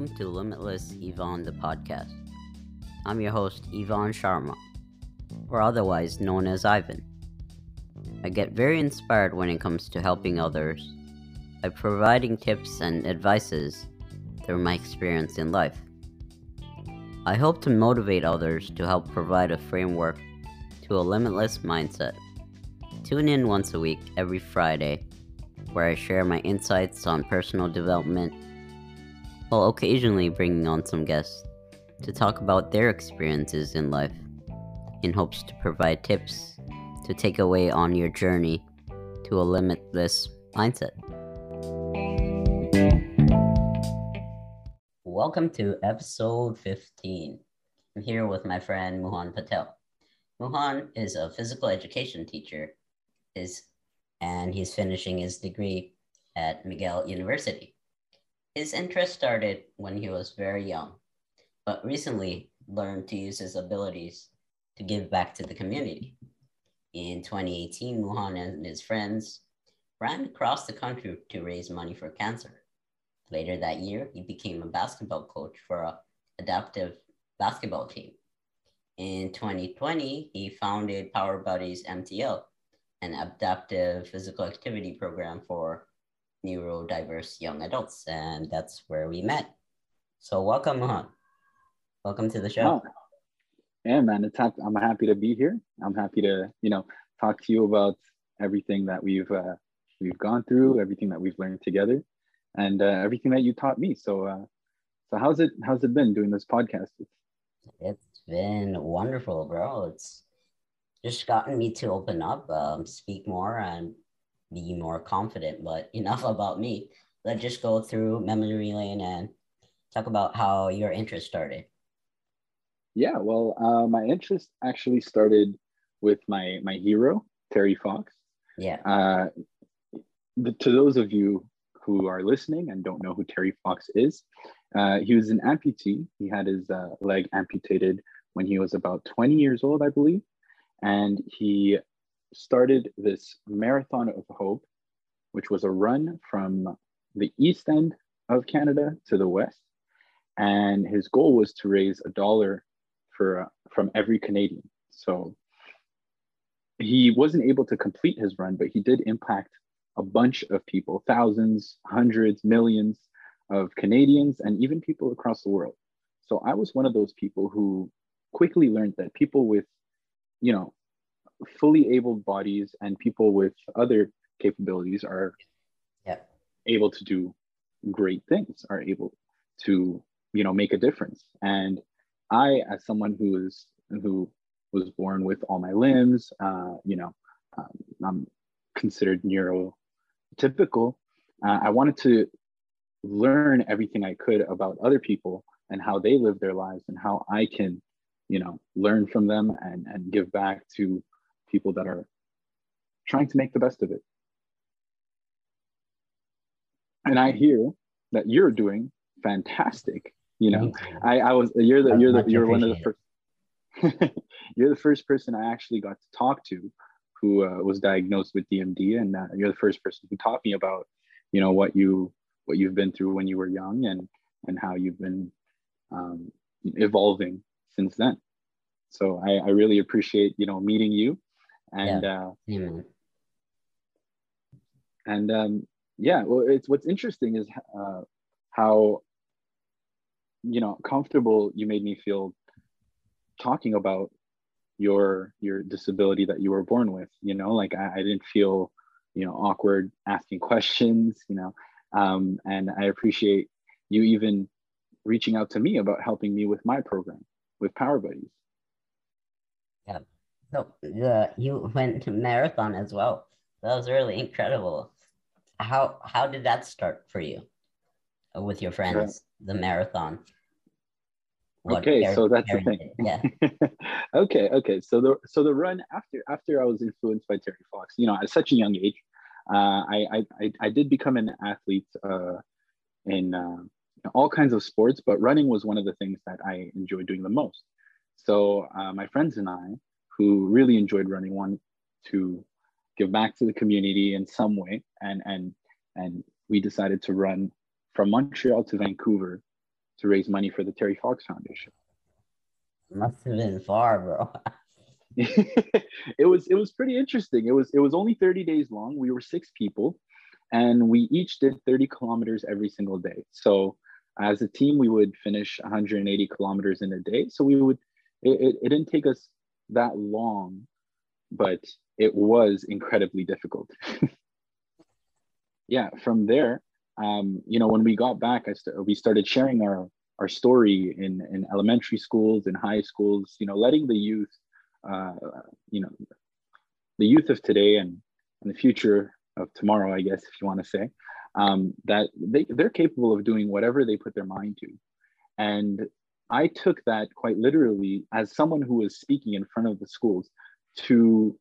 Welcome to Limitless Yvonne, the podcast. I'm your host, Yvonne Sharma, or otherwise known as Ivan. I get very inspired when it comes to helping others by providing tips and advices through my experience in life. I hope to motivate others to help provide a framework to a limitless mindset. Tune in once a week every Friday where I share my insights on personal development while occasionally bringing on some guests to talk about their experiences in life in hopes to provide tips to take away on your journey to a limitless mindset. Welcome to episode 15. I'm here with my friend Muhan Patel. Muhan is a physical education teacher is and he's finishing his degree at McGill University. His interest started when he was very young, but recently learned to use his abilities to give back to the community. In 2018, Muhan and his friends ran across the country to raise money for cancer. Later that year, he became a basketball coach for a adaptive basketball team. In 2020, he founded Power Buddies MTL, an adaptive physical activity program for neurodiverse young adults, and that's where we met. So welcome on. Welcome to the show. Oh. Yeah, man, it's ha- I'm happy to be here. I'm happy to you know talk to you about everything that we've uh, we've gone through, everything that we've learned together, and uh, everything that you taught me. So, uh, so how's it how's it been doing this podcast? It's been wonderful, bro. It's just gotten me to open up, um, speak more, and be more confident. But enough about me. Let's just go through memory lane and talk about how your interest started. Yeah, well, uh, my interest actually started with my my hero Terry Fox. Yeah. Uh, the, to those of you who are listening and don't know who Terry Fox is, uh, he was an amputee. He had his uh, leg amputated when he was about 20 years old, I believe and he started this Marathon of Hope, which was a run from the east end of Canada to the west. And his goal was to raise a dollar for uh, from every Canadian. So he wasn't able to complete his run, but he did impact a bunch of people, thousands, hundreds, millions of Canadians, and even people across the world. So I was one of those people who quickly learned that people with you know, fully able bodies and people with other capabilities are yeah. able to do great things, are able to, you know, make a difference. And I, as someone who is who was born with all my limbs, uh, you know, um, I'm considered neurotypical. Uh, I wanted to learn everything I could about other people and how they live their lives and how I can you know learn from them and and give back to people that are trying to make the best of it. And i hear that you're doing fantastic you know. I i was you're the you're the you're one of the first you're the first person i actually got to talk to who uh, was diagnosed with dmd and uh, you're the first person who taught me about you know what you what you've been through when you were young and and how you've been um, evolving since then. So I, I really appreciate you know meeting you, and yeah. uh, yeah. and um, yeah. Well, it's what's interesting is uh, how you know comfortable you made me feel talking about your your disability that you were born with. You know, like I, I didn't feel you know awkward asking questions. You know, um, and I appreciate you even reaching out to me about helping me with my program with Power Buddies. So the you went to marathon as well. That was really incredible. How how did that start for you uh, with your friends? The marathon. What okay, so that's the thing. Yeah. okay, okay. So the so the run after after I was influenced by Terry Fox, you know, at such a young age, uh, I, I I did become an athlete uh, in uh, all kinds of sports, but running was one of the things that I enjoyed doing the most. So uh, my friends and I, who really enjoyed running, wanted to give back to the community in some way, and and and we decided to run from Montreal to Vancouver to raise money for the Terry Fox Foundation. Must have been far, bro. it was it was pretty interesting. It was it was only 30 days long. We were six people and we each did 30 kilometers every single day. So as a team, we would finish 180 kilometers in a day. So we would it, it, it didn't take us that long, but it was incredibly difficult. yeah, from there, um, you know, when we got back, I st- we started sharing our our story in in elementary schools and high schools. You know, letting the youth, uh, you know, the youth of today and and the future of tomorrow, I guess, if you want to say, um, that they they're capable of doing whatever they put their mind to, and I took that quite literally as someone who was speaking in front of the schools to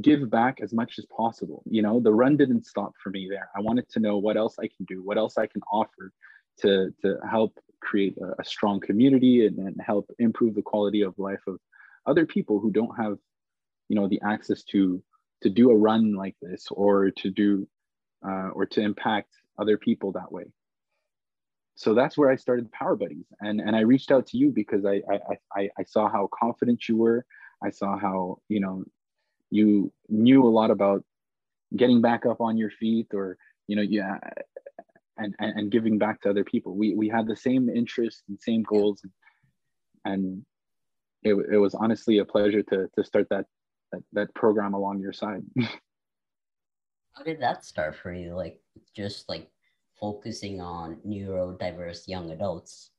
give back as much as possible. You know, the run didn't stop for me there. I wanted to know what else I can do, what else I can offer to, to help create a, a strong community and, and help improve the quality of life of other people who don't have, you know, the access to to do a run like this or to do uh, or to impact other people that way. So that's where I started Power Buddies, and and I reached out to you because I I I, I saw how confident you were. I saw how you know you knew a lot about getting back up on your feet or you know yeah and, and, and giving back to other people. We we had the same interests and same goals. And it, it was honestly a pleasure to to start that that, that program along your side. How did that start for you? Like just like focusing on neurodiverse young adults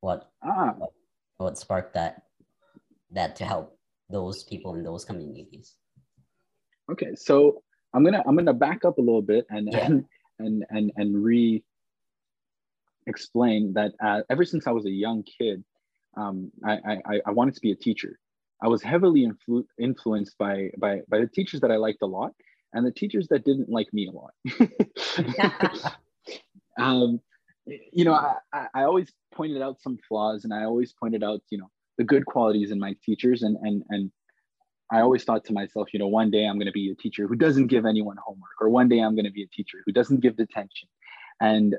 what ah. what, what sparked that that to help those people in those communities okay so i'm gonna i'm gonna back up a little bit and yeah. and, and and and re explain that uh, ever since i was a young kid um, I, I i wanted to be a teacher i was heavily influ- influenced by by by the teachers that i liked a lot and the teachers that didn't like me a lot um, you know I, I always pointed out some flaws and i always pointed out you know the good qualities in my teachers and and and I always thought to myself, you know, one day I'm going to be a teacher who doesn't give anyone homework, or one day I'm going to be a teacher who doesn't give detention. And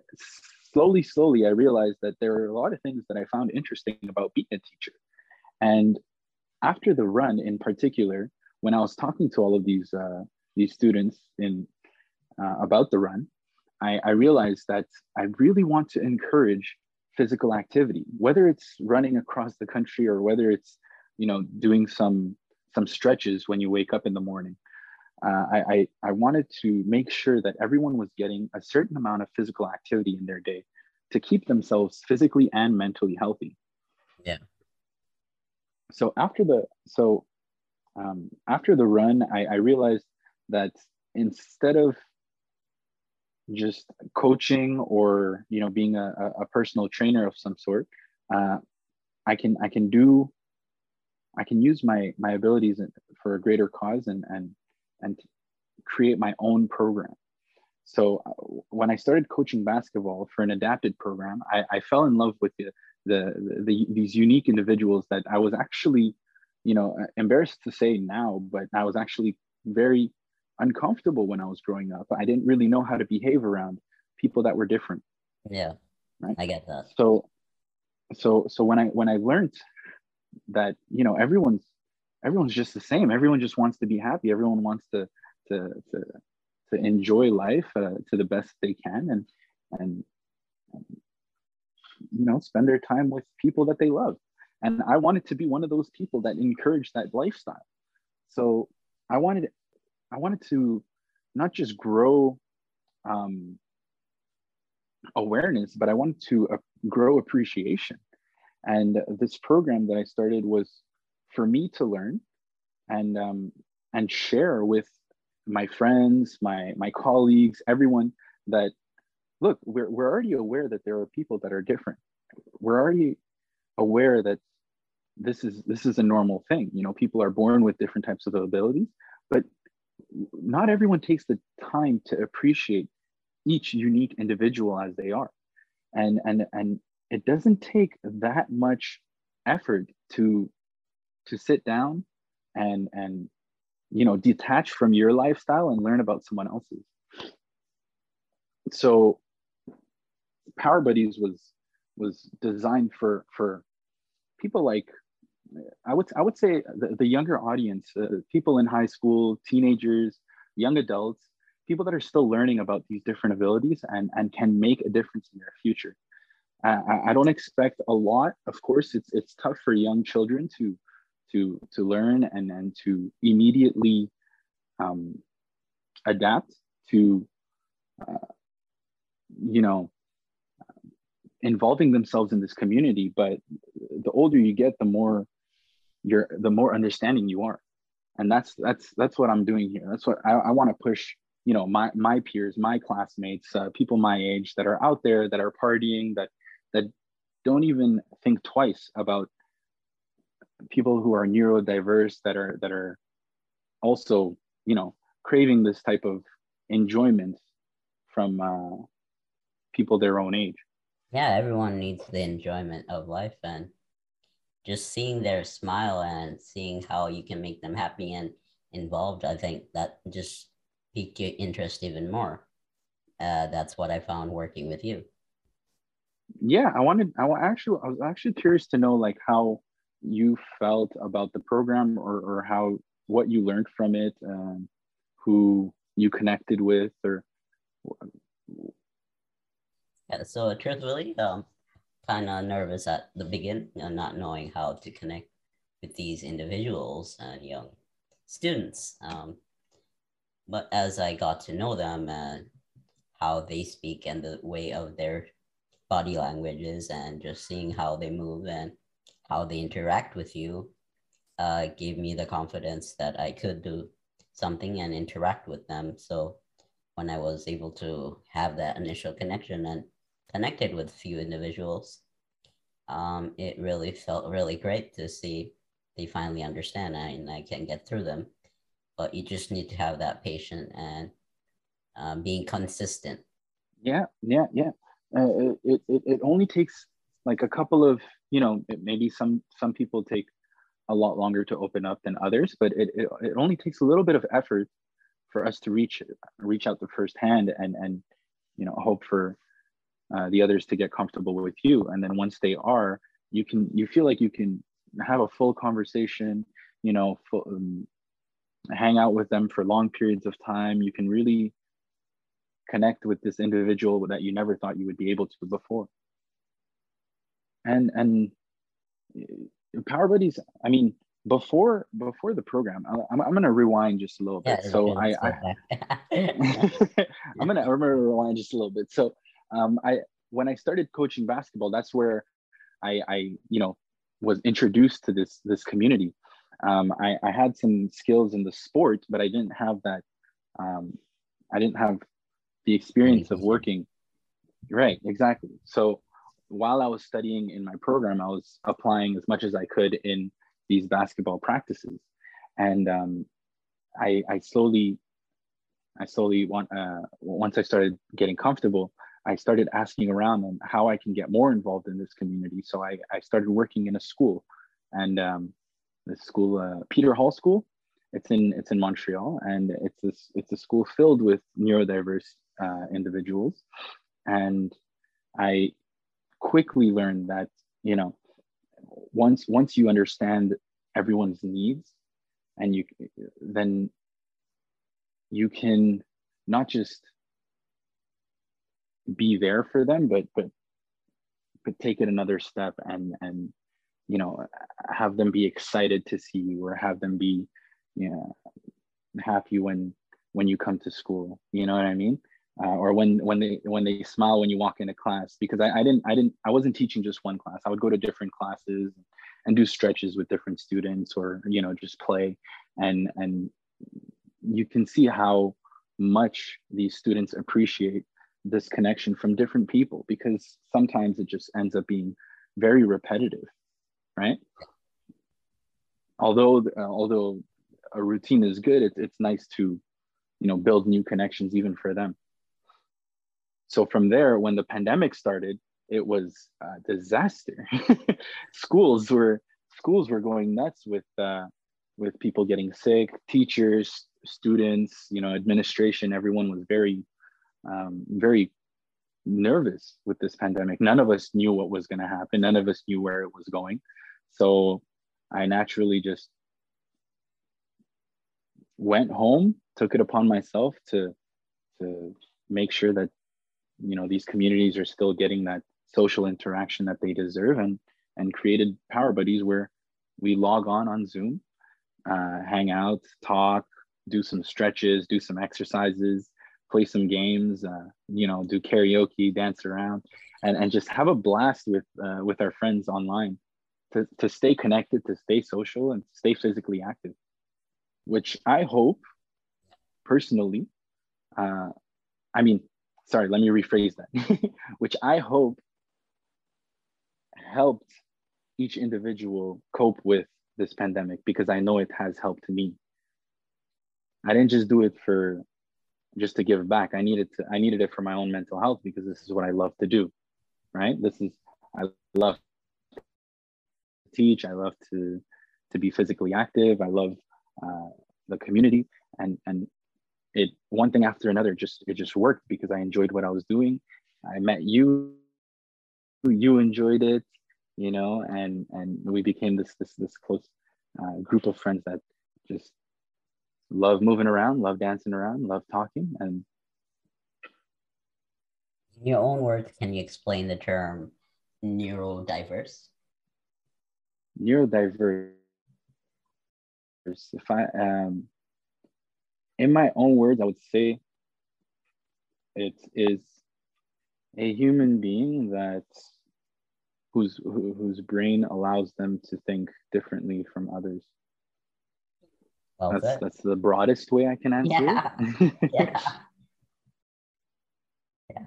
slowly, slowly, I realized that there are a lot of things that I found interesting about being a teacher. And after the run, in particular, when I was talking to all of these uh, these students in uh, about the run, I, I realized that I really want to encourage physical activity, whether it's running across the country or whether it's, you know, doing some some stretches when you wake up in the morning. Uh, I, I, I wanted to make sure that everyone was getting a certain amount of physical activity in their day to keep themselves physically and mentally healthy. Yeah. So after the so um, after the run, I, I realized that instead of just coaching or you know being a, a personal trainer of some sort uh, i can i can do i can use my my abilities for a greater cause and and and create my own program. So uh, when i started coaching basketball for an adapted program i, I fell in love with the, the, the, the these unique individuals that i was actually you know embarrassed to say now but i was actually very uncomfortable when I was growing up. I didn't really know how to behave around people that were different. Yeah. Right. I get that. So so so when I when I learned that, you know, everyone's everyone's just the same. Everyone just wants to be happy. Everyone wants to to to to enjoy life uh, to the best they can and, and and you know spend their time with people that they love and i wanted to be one of those people that encouraged that lifestyle so i wanted I wanted to not just grow um, awareness, but I wanted to uh, grow appreciation. And this program that I started was for me to learn and um, and share with my friends, my my colleagues, everyone that look, we're we're already aware that there are people that are different. We're already aware that this is this is a normal thing. You know, people are born with different types of abilities, but not everyone takes the time to appreciate each unique individual as they are. And and and it doesn't take that much effort to to sit down and and you know detach from your lifestyle and learn about someone else's. So power buddies was was designed for for people like I would I would say the, the younger audience, uh, people in high school, teenagers, young adults, people that are still learning about these different abilities and and can make a difference in their future. I, I don't expect a lot. Of course, it's it's tough for young children to to to learn and and to immediately um, adapt to uh, you know involving themselves in this community but the older you get the more you're the more understanding you are. And that's that's that's what i'm doing here. That's what i, I want to push you know my my peers my classmates uh, people my age that are out there that are partying that that don't even think twice about people who are neurodiverse that are that are also you know craving this type of enjoyment from uh, people their own age. Yeah everyone needs the enjoyment of life and just seeing their smile and seeing how you can make them happy and involved i think that just piqued your interest even more. Uh, that's what i found working with you. Yeah i wanted i actually i was actually curious to know like how you felt about the program or, or how what you learned from it um, who you connected with or yeah so truthfully um kind of nervous at the beginning not knowing how to connect with these individuals and young students um, but as i got to know them and how they speak and the way of their body languages and just seeing how they move and how they interact with you uh, gave me the confidence that I could do something and interact with them. So when I was able to have that initial connection and connected with few individuals, um, it really felt really great to see they finally understand and I can get through them. But you just need to have that patience and um, being consistent. Yeah, yeah, yeah uh, it, it, it only takes like a couple of you know maybe some some people take a lot longer to open up than others but it, it, it only takes a little bit of effort for us to reach reach out the first hand and and you know hope for uh, the others to get comfortable with you. And then once they are you can you feel like you can have a full conversation you know full, um, hang out with them for long periods of time. You can really connect with this individual that you never thought you would be able to before. And and uh, power buddies i mean before before the program i'm, I'm gonna rewind just a little bit. Yeah, so i, I i'm gonna I'm gonna rewind just a little bit. So um i when i started coaching basketball that's where i i you know was introduced to this this community. Um, I, I had some skills in the sport, but I didn't have that. Um, I didn't have the experience of working. Right exactly. So while i was studying in my program i was applying as much as i could in these basketball practices. And um, I, I slowly i slowly want uh, once i started getting comfortable i started asking around on how i can get more involved in this community so i, I started working in a school and um, the school uh, peter hall school it's in it's in montreal and it's this it's a school filled with neurodiverse uh, individuals. And I quickly learned that, you know, once once you understand everyone's needs and you then you can not just be there for them but but but take it another step and and you know have them be excited to see you or have them be you know happy when when you come to school. You know what i mean? Uh, or when when they when they smile when you walk into class because I, I didn't I didn't I wasn't teaching just one class. I would go to different classes and do stretches with different students or you know just play. And and you can see how much these students appreciate this connection from different people because sometimes it just ends up being very repetitive right although uh, although a routine is good it, it's nice to you know build new connections even for them so from there, when the pandemic started, it was a disaster. schools were schools were going nuts with uh, with people getting sick, teachers, students, you know, administration. Everyone was very um, very nervous with this pandemic. None of us knew what was going to happen. None of us knew where it was going. So I naturally just went home, took it upon myself to to make sure that you know these communities are still getting that social interaction that they deserve and and created power buddies where we log on on zoom uh, hang out talk do some stretches do some exercises play some games uh, you know do karaoke dance around and, and just have a blast with uh, with our friends online to, to stay connected to stay social and stay physically active which i hope personally uh, i mean sorry let me rephrase that which i hope helped each individual cope with this pandemic because I know it has helped me. I didn't just do it for just to give back. I needed to I needed it for my own mental health because this is what I love to do. Right? This is I love to teach, I love to to be physically active, I love uh, the community and and it one thing after another just it just worked because I enjoyed what I was doing. I met you you enjoyed it you know, and and we became this this this close uh, group of friends that just love moving around, love dancing around, love talking, and. In your own words, can you explain the term neurodiverse? Neurodiverse. If I um, in my own words, I would say it is a human being that whose whose brain allows them to think differently from others. That's that's the broadest way I can answer. Yeah. yeah. yeah.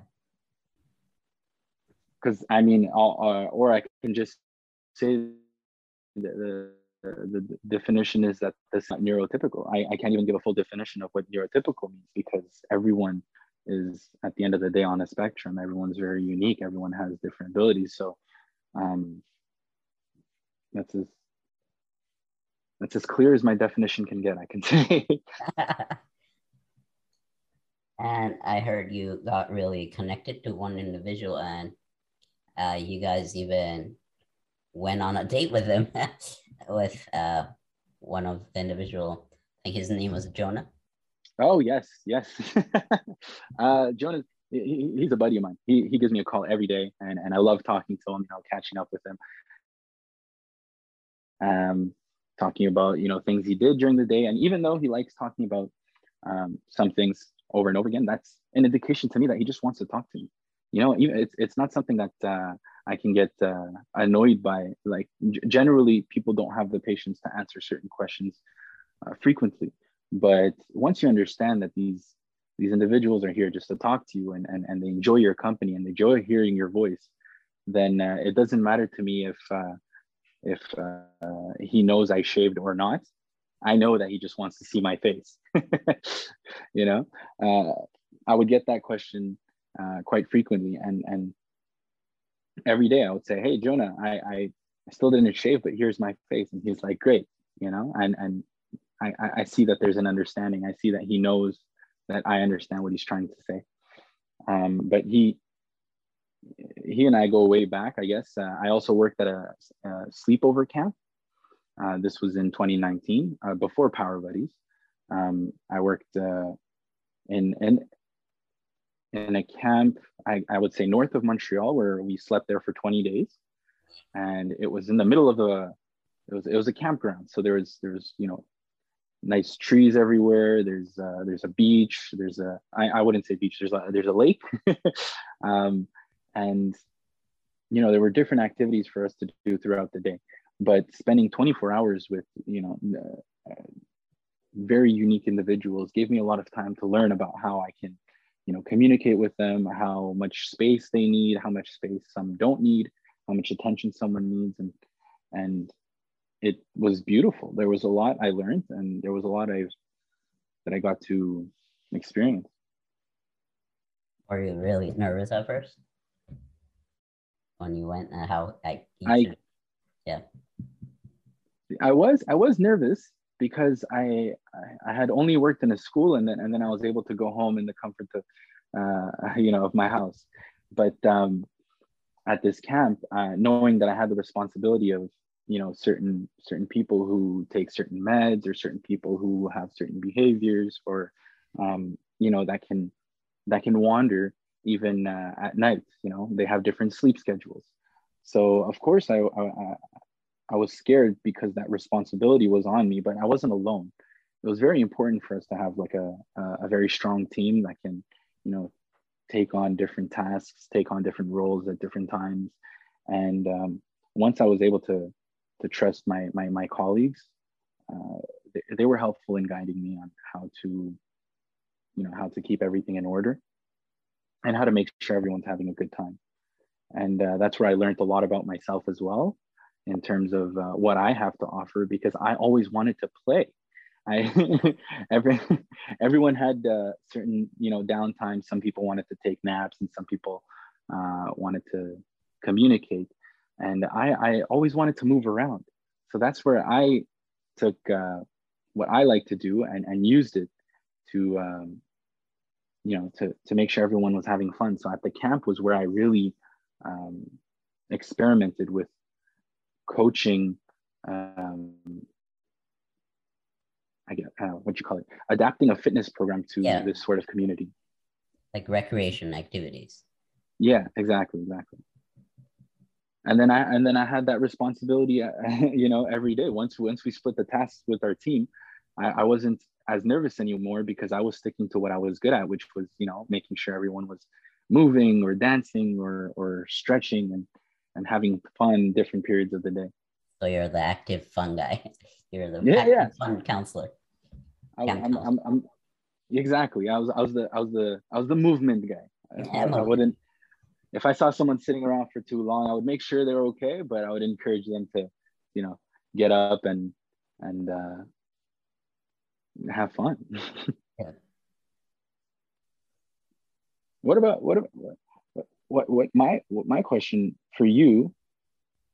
Because I mean, I'll, uh, or I can just say the, the, the definition is that this is not neurotypical. I, I can't even give a full definition of what neurotypical means because everyone is at the end of the day on a spectrum. Everyone's very unique. Everyone has different abilities. So um, that's as that's as clear as my definition can get. I can say. and I heard you got really connected to one individual, and uh, you guys even went on a date with him, with uh, one of the individual. I think his name was Jonah. Oh yes, yes. uh, Jonah he, he's a buddy of mine. He, he gives me a call every day, and, and I love talking to him. You know, catching up with him, um, talking about you know things he did during the day. And even though he likes talking about um, some things over and over again, that's an indication to me that he just wants to talk to me. You know, it's it's not something that uh, I can get uh, annoyed by. Like generally, people don't have the patience to answer certain questions uh, frequently. But once you understand that these these individuals are here just to talk to you and, and, and they enjoy your company and they enjoy hearing your voice, then uh, it doesn't matter to me if uh, if uh, he knows I shaved or not. I know that he just wants to see my face. you know, uh, I would get that question uh, quite frequently, and and every day I would say, "Hey, Jonah, I, I still didn't shave, but here's my face," and he's like, "Great," you know, and and I, I see that there's an understanding. I see that he knows that I understand what he's trying to say. Um, but he he and I go way back, I guess. Uh, I also worked at a, a sleepover camp. Uh, this was in 2019, uh, before Power Buddies. Um, I worked uh, in, in in a camp, I, I would say north of Montreal, where we slept there for 20 days, and it was in the middle of a it was it was a campground. So there was there was you know nice trees everywhere. There's uh, there's a beach. There's a I, I wouldn't say beach. There's a there's a lake, um, and you know there were different activities for us to do throughout the day. But spending 24 hours with you know uh, very unique individuals gave me a lot of time to learn about how I can you know communicate with them, how much space they need, how much space some don't need, how much attention someone needs, and and it was beautiful. There was a lot I learned, and there was a lot I that I got to experience. Were you really nervous at first when you went? And how I, I yeah, I was I was nervous because I I had only worked in a school, and then and then I was able to go home in the comfort of uh, you know of my house. but um, at this camp, uh, knowing that I had the responsibility of you know certain certain people who take certain meds or certain people who have certain behaviors or um, you know that can that can wander even uh, at night you know they have different sleep schedules. So of course I, I i was scared because that responsibility was on me but i wasn't alone. It was very important for us to have like a, a very strong team that can you know take on different tasks take on different roles at different times. And um, once i was able to to trust my my, my colleagues uh, they, they were helpful in guiding me on how to you know how to keep everything in order and how to make sure everyone's having a good time. And uh, that's where i learned a lot about myself as well in terms of uh, what i have to offer because i always wanted to play. I every everyone had uh, certain you know downtime some people wanted to take naps and some people uh, wanted to communicate. And i i always wanted to move around. So that's where i took uh, what i like to do and, and used it to um, you know to to make sure everyone was having fun. So at the camp was where i really um, experimented with coaching um, i get uh, what you call it? Adapting a fitness program to yeah. this sort of community. Like recreation activities. Yeah exactly exactly. And then i and then i had that responsibility you know every day. Once once we split the tasks with our team I, I wasn't as nervous anymore because I was sticking to what I was good at, which was, you know, making sure everyone was moving or dancing or or stretching and and having fun different periods of the day. So you're the active fun guy. You're the yeah, yeah. fun counselor. I, I'm, I'm, I'm, exactly. I was I was the I was the I was the movement guy. I, I wouldn't if I saw someone sitting around for too long, I would make sure they're okay, but I would encourage them to, you know, get up and and uh, have fun. yeah. What about what, what what what my what my question for you,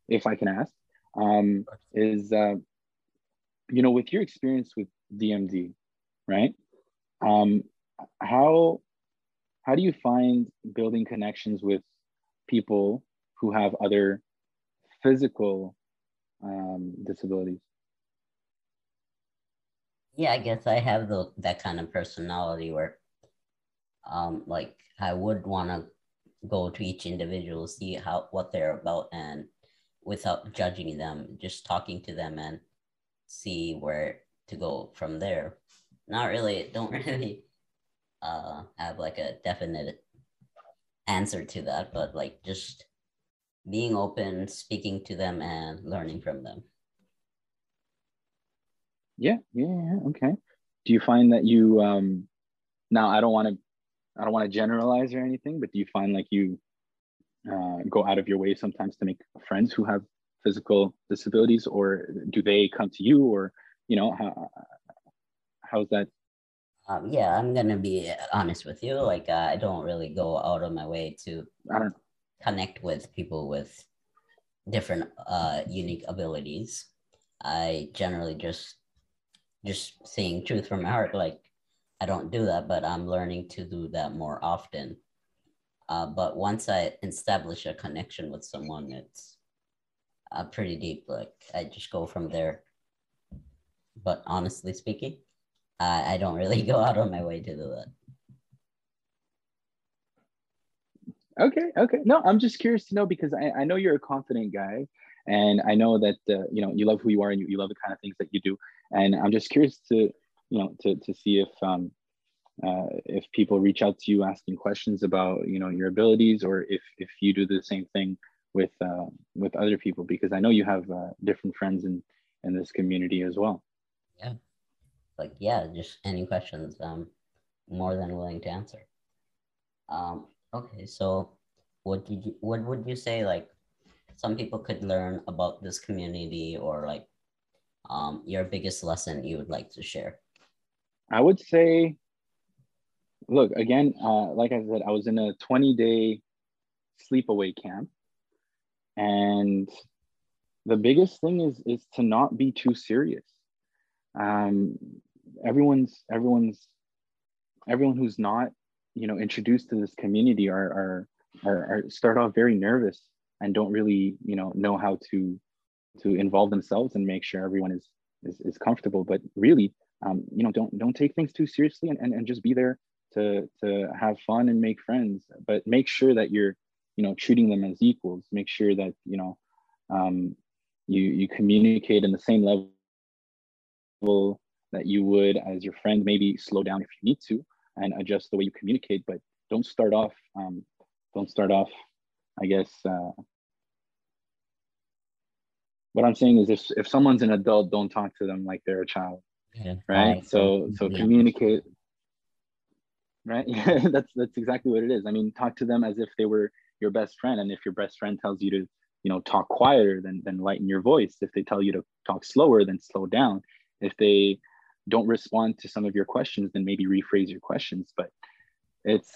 if I can ask, um, is uh, you know with your experience with DMD, right? Um, how how do you find building connections with people who have other physical um, disabilities? Yeah, I guess I have the that kind of personality where, um, like I would want to go to each individual, see how what they're about, and without judging them, just talking to them and see where to go from there. Not really, don't really uh have like a definite answer to that, but like just being open, speaking to them, and learning from them. Yeah, yeah, yeah. Okay. Do you find that you um now I don't want to I don't want to generalize or anything, but do you find like you uh, go out of your way sometimes to make friends who have physical disabilities, or do they come to you, or you know how how's that? Um, yeah, I'm gonna be honest with you. Like uh, I don't really go out of my way to I don't connect with people with different uh, unique abilities. I generally just just saying truth from my heart like i don't do that but i'm learning to do that more often. Uh, but once i establish a connection with someone it's uh, pretty deep like i just go from there. But honestly speaking I, I don't really go out of my way to do that. Okay okay. No i'm just curious to know because i, I know you're a confident guy and i know that uh, you know you love who you are and you, you love the kind of things that you do and i'm just curious to you know to, to see if um, uh, if people reach out to you asking questions about you know your abilities or if if you do the same thing with uh, with other people because i know you have uh, different friends in in this community as well. Yeah. Like yeah just any questions i'm more than willing to answer. Um okay so what did you what would you say like some people could learn about this community or like um, your biggest lesson you would like to share? I would say, look, again, uh, like I said, I was in a 20 day sleepaway camp. And the biggest thing is, is to not be too serious. Um, everyone's, everyone's, everyone who's not, you know, introduced to this community are, are are, are start off very nervous and don't really you know know how to to involve themselves and make sure everyone is is, is comfortable. But really um, you know don't don't take things too seriously and, and, and just be there to to have fun and make friends. But make sure that you're you know treating them as equals. Make sure that you know um, you you communicate in the same level that you would as your friend. Maybe slow down if you need to and adjust the way you communicate but don't start off um, don't start off i guess uh, what i'm saying is if, if someone's an adult don't talk to them like they're a child yeah. right? So so yeah. communicate right? Yeah that's that's exactly what it is. I mean talk to them as if they were your best friend. And if your best friend tells you to you know talk quieter then then lighten your voice. If they tell you to talk slower then slow down. If they don't respond to some of your questions then maybe rephrase your questions. But it's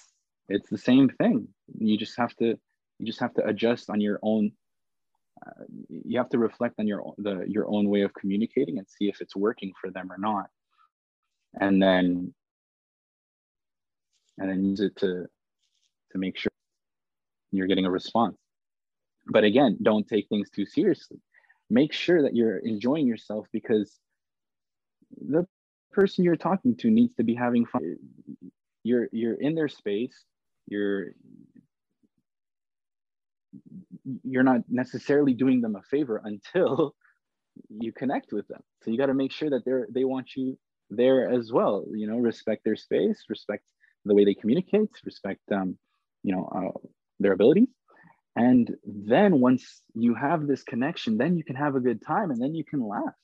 it's the same thing. You just have to you just have to adjust on your own you have to reflect on your the your own way of communicating and see if it's working for them or not. And then and then use it to to make sure you're getting a response. But again don't take things too seriously. Make sure that you're enjoying yourself because the person you're talking to needs to be having fun. You're you're in their space. You're you're not necessarily doing them a favor until you connect with them. So you got to make sure that they're they want you there as well you know respect their space respect the way they communicate respect um you know uh, their abilities. And then once you have this connection then you can have a good time and then you can laugh.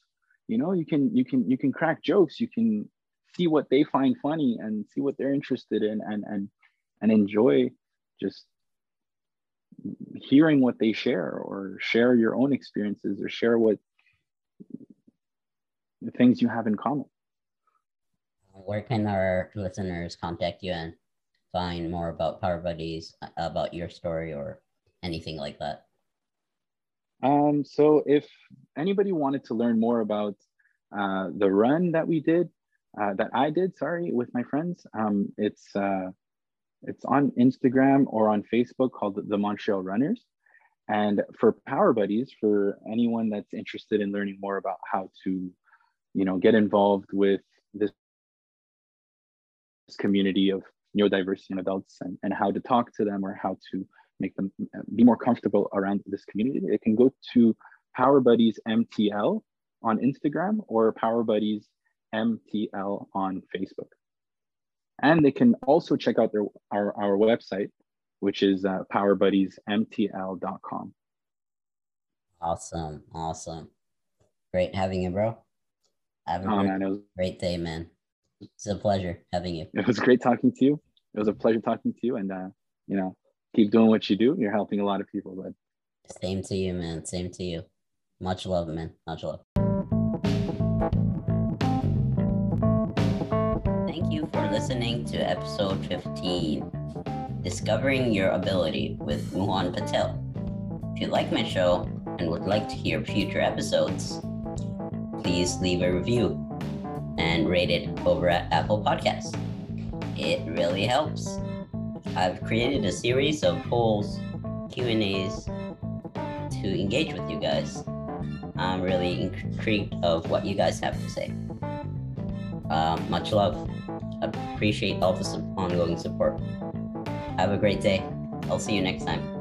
You know you can you can you can crack jokes you can see what they find funny and see what they're interested in and and and enjoy just hearing what they share or share your own experiences or share what the things you have in common. Where can our listeners contact you and find more about power buddies about your story or anything like that? Um, so if anybody wanted to learn more about uh, the run that we did uh, that i did sorry with my friends um, it's uh, it's on Instagram or on Facebook called the Montreal Runners. And for Power Buddies, for anyone that's interested in learning more about how to, you know, get involved with this, community of neurodiversity adults and, and how to talk to them or how to make them uh, be more comfortable around this community, it can go to Power Buddies MTL on Instagram or Power Buddies MTL on Facebook. And they can also check out their our, our website, which is uh, powerbuddiesmtl.com. Awesome. Awesome. Great having you, bro. Have a oh, great, man, was, great day, man. It's a pleasure having you. It was great talking to you. It was a pleasure talking to you. And, uh, you know, keep doing what you do. You're helping a lot of people, bud. Same to you, man. Same to you. Much love, man. Much love. Listening to episode 15 Discovering Your Ability with Muhan Patel. If you like my show and would like to hear future episodes, please leave a review and rate it over at Apple Podcasts. It really helps. I've created a series of polls, Q&As to engage with you guys. I'm really intrigued of what you guys have to say. Uh, much love appreciate all the ongoing support. Have a great day. I'll see you next time.